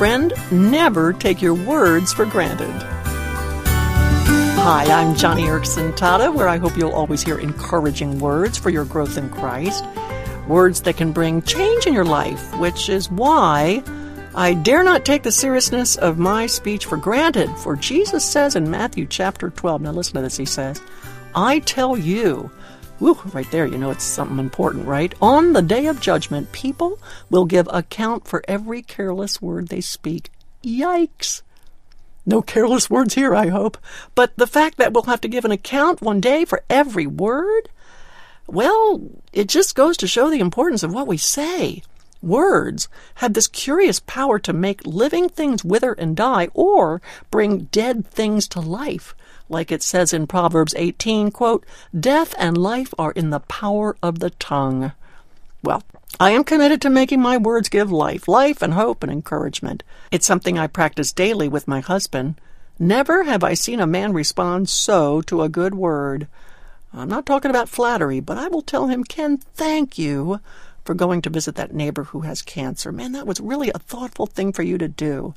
friend, never take your words for granted. Hi, I'm Joni Eareckson Tada, where I hope you'll always hear encouraging words for your growth in Christ. Words that can bring change in your life, which is why I dare not take the seriousness of my speech for granted. For Jesus says in Matthew chapter 12, now listen to this, he says, I tell you, Whew, right there, you know it's something important, right? On the day of judgment, people will give account for every careless word they speak. Yikes! No careless words here, I hope. But the fact that we'll have to give an account one day for every word? Well, it just goes to show the importance of what we say. Words have this curious power to make living things wither and die or bring dead things to life like it says in Proverbs 18, quote, Death and life are in the power of the tongue. Well, I am committed to making my words give life, life and hope and encouragement. It's something I practice daily with my husband. Never have I seen a man respond so to a good word. I'm not talking about flattery, but I will tell him, Ken, thank you for going to visit that neighbor who has cancer. Man, that was really a thoughtful thing for you to do.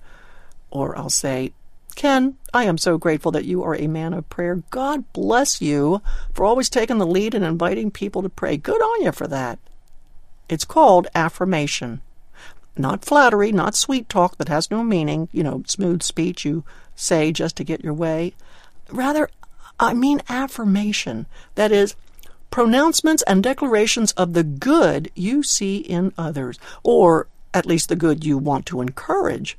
Or I'll say, Ken, I am so grateful that you are a man of prayer. God bless you for always taking the lead and inviting people to pray. Good on you for that. It's called affirmation. Not flattery, not sweet talk that has no meaning, you know, smooth speech you say just to get your way. Rather, I mean affirmation. That is, pronouncements and declarations of the good you see in others, or at least the good you want to encourage.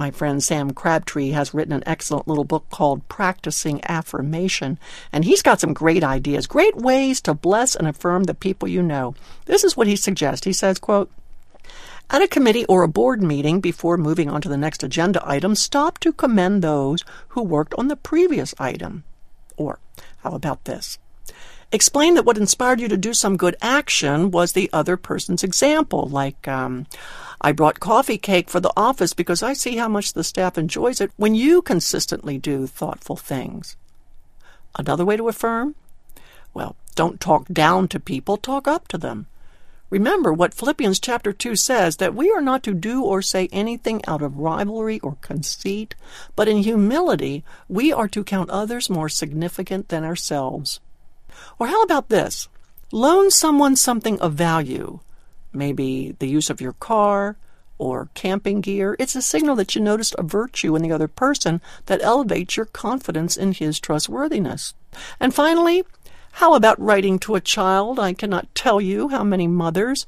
My friend Sam Crabtree has written an excellent little book called Practicing Affirmation, and he's got some great ideas, great ways to bless and affirm the people you know. This is what he suggests. He says, quote, at a committee or a board meeting, before moving on to the next agenda item, stop to commend those who worked on the previous item. Or, how about this? Explain that what inspired you to do some good action was the other person's example, like, um, I brought coffee cake for the office because I see how much the staff enjoys it when you consistently do thoughtful things. Another way to affirm? Well, don't talk down to people, talk up to them. Remember what Philippians chapter 2 says that we are not to do or say anything out of rivalry or conceit, but in humility we are to count others more significant than ourselves. Or how about this? Loan someone something of value maybe the use of your car or camping gear. It's a signal that you noticed a virtue in the other person that elevates your confidence in his trustworthiness. And finally, how about writing to a child? I cannot tell you how many mothers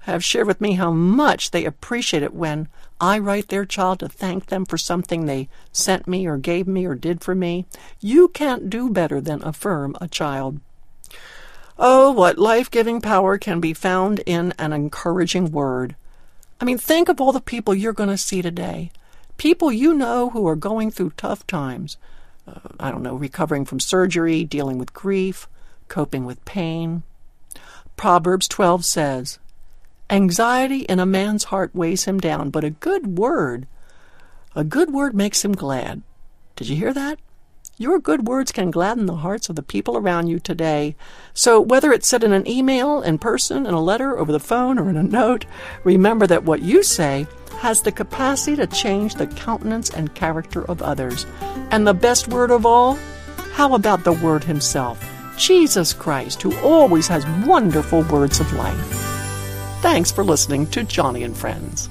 have shared with me how much they appreciate it when I write their child to thank them for something they sent me or gave me or did for me. You can't do better than affirm a child. Oh, what life giving power can be found in an encouraging word. I mean, think of all the people you're going to see today. People you know who are going through tough times. Uh, I don't know, recovering from surgery, dealing with grief, coping with pain. Proverbs 12 says, Anxiety in a man's heart weighs him down, but a good word, a good word makes him glad. Did you hear that? Your good words can gladden the hearts of the people around you today. So, whether it's said in an email, in person, in a letter, over the phone, or in a note, remember that what you say has the capacity to change the countenance and character of others. And the best word of all? How about the Word Himself, Jesus Christ, who always has wonderful words of life? Thanks for listening to Joni and Friends.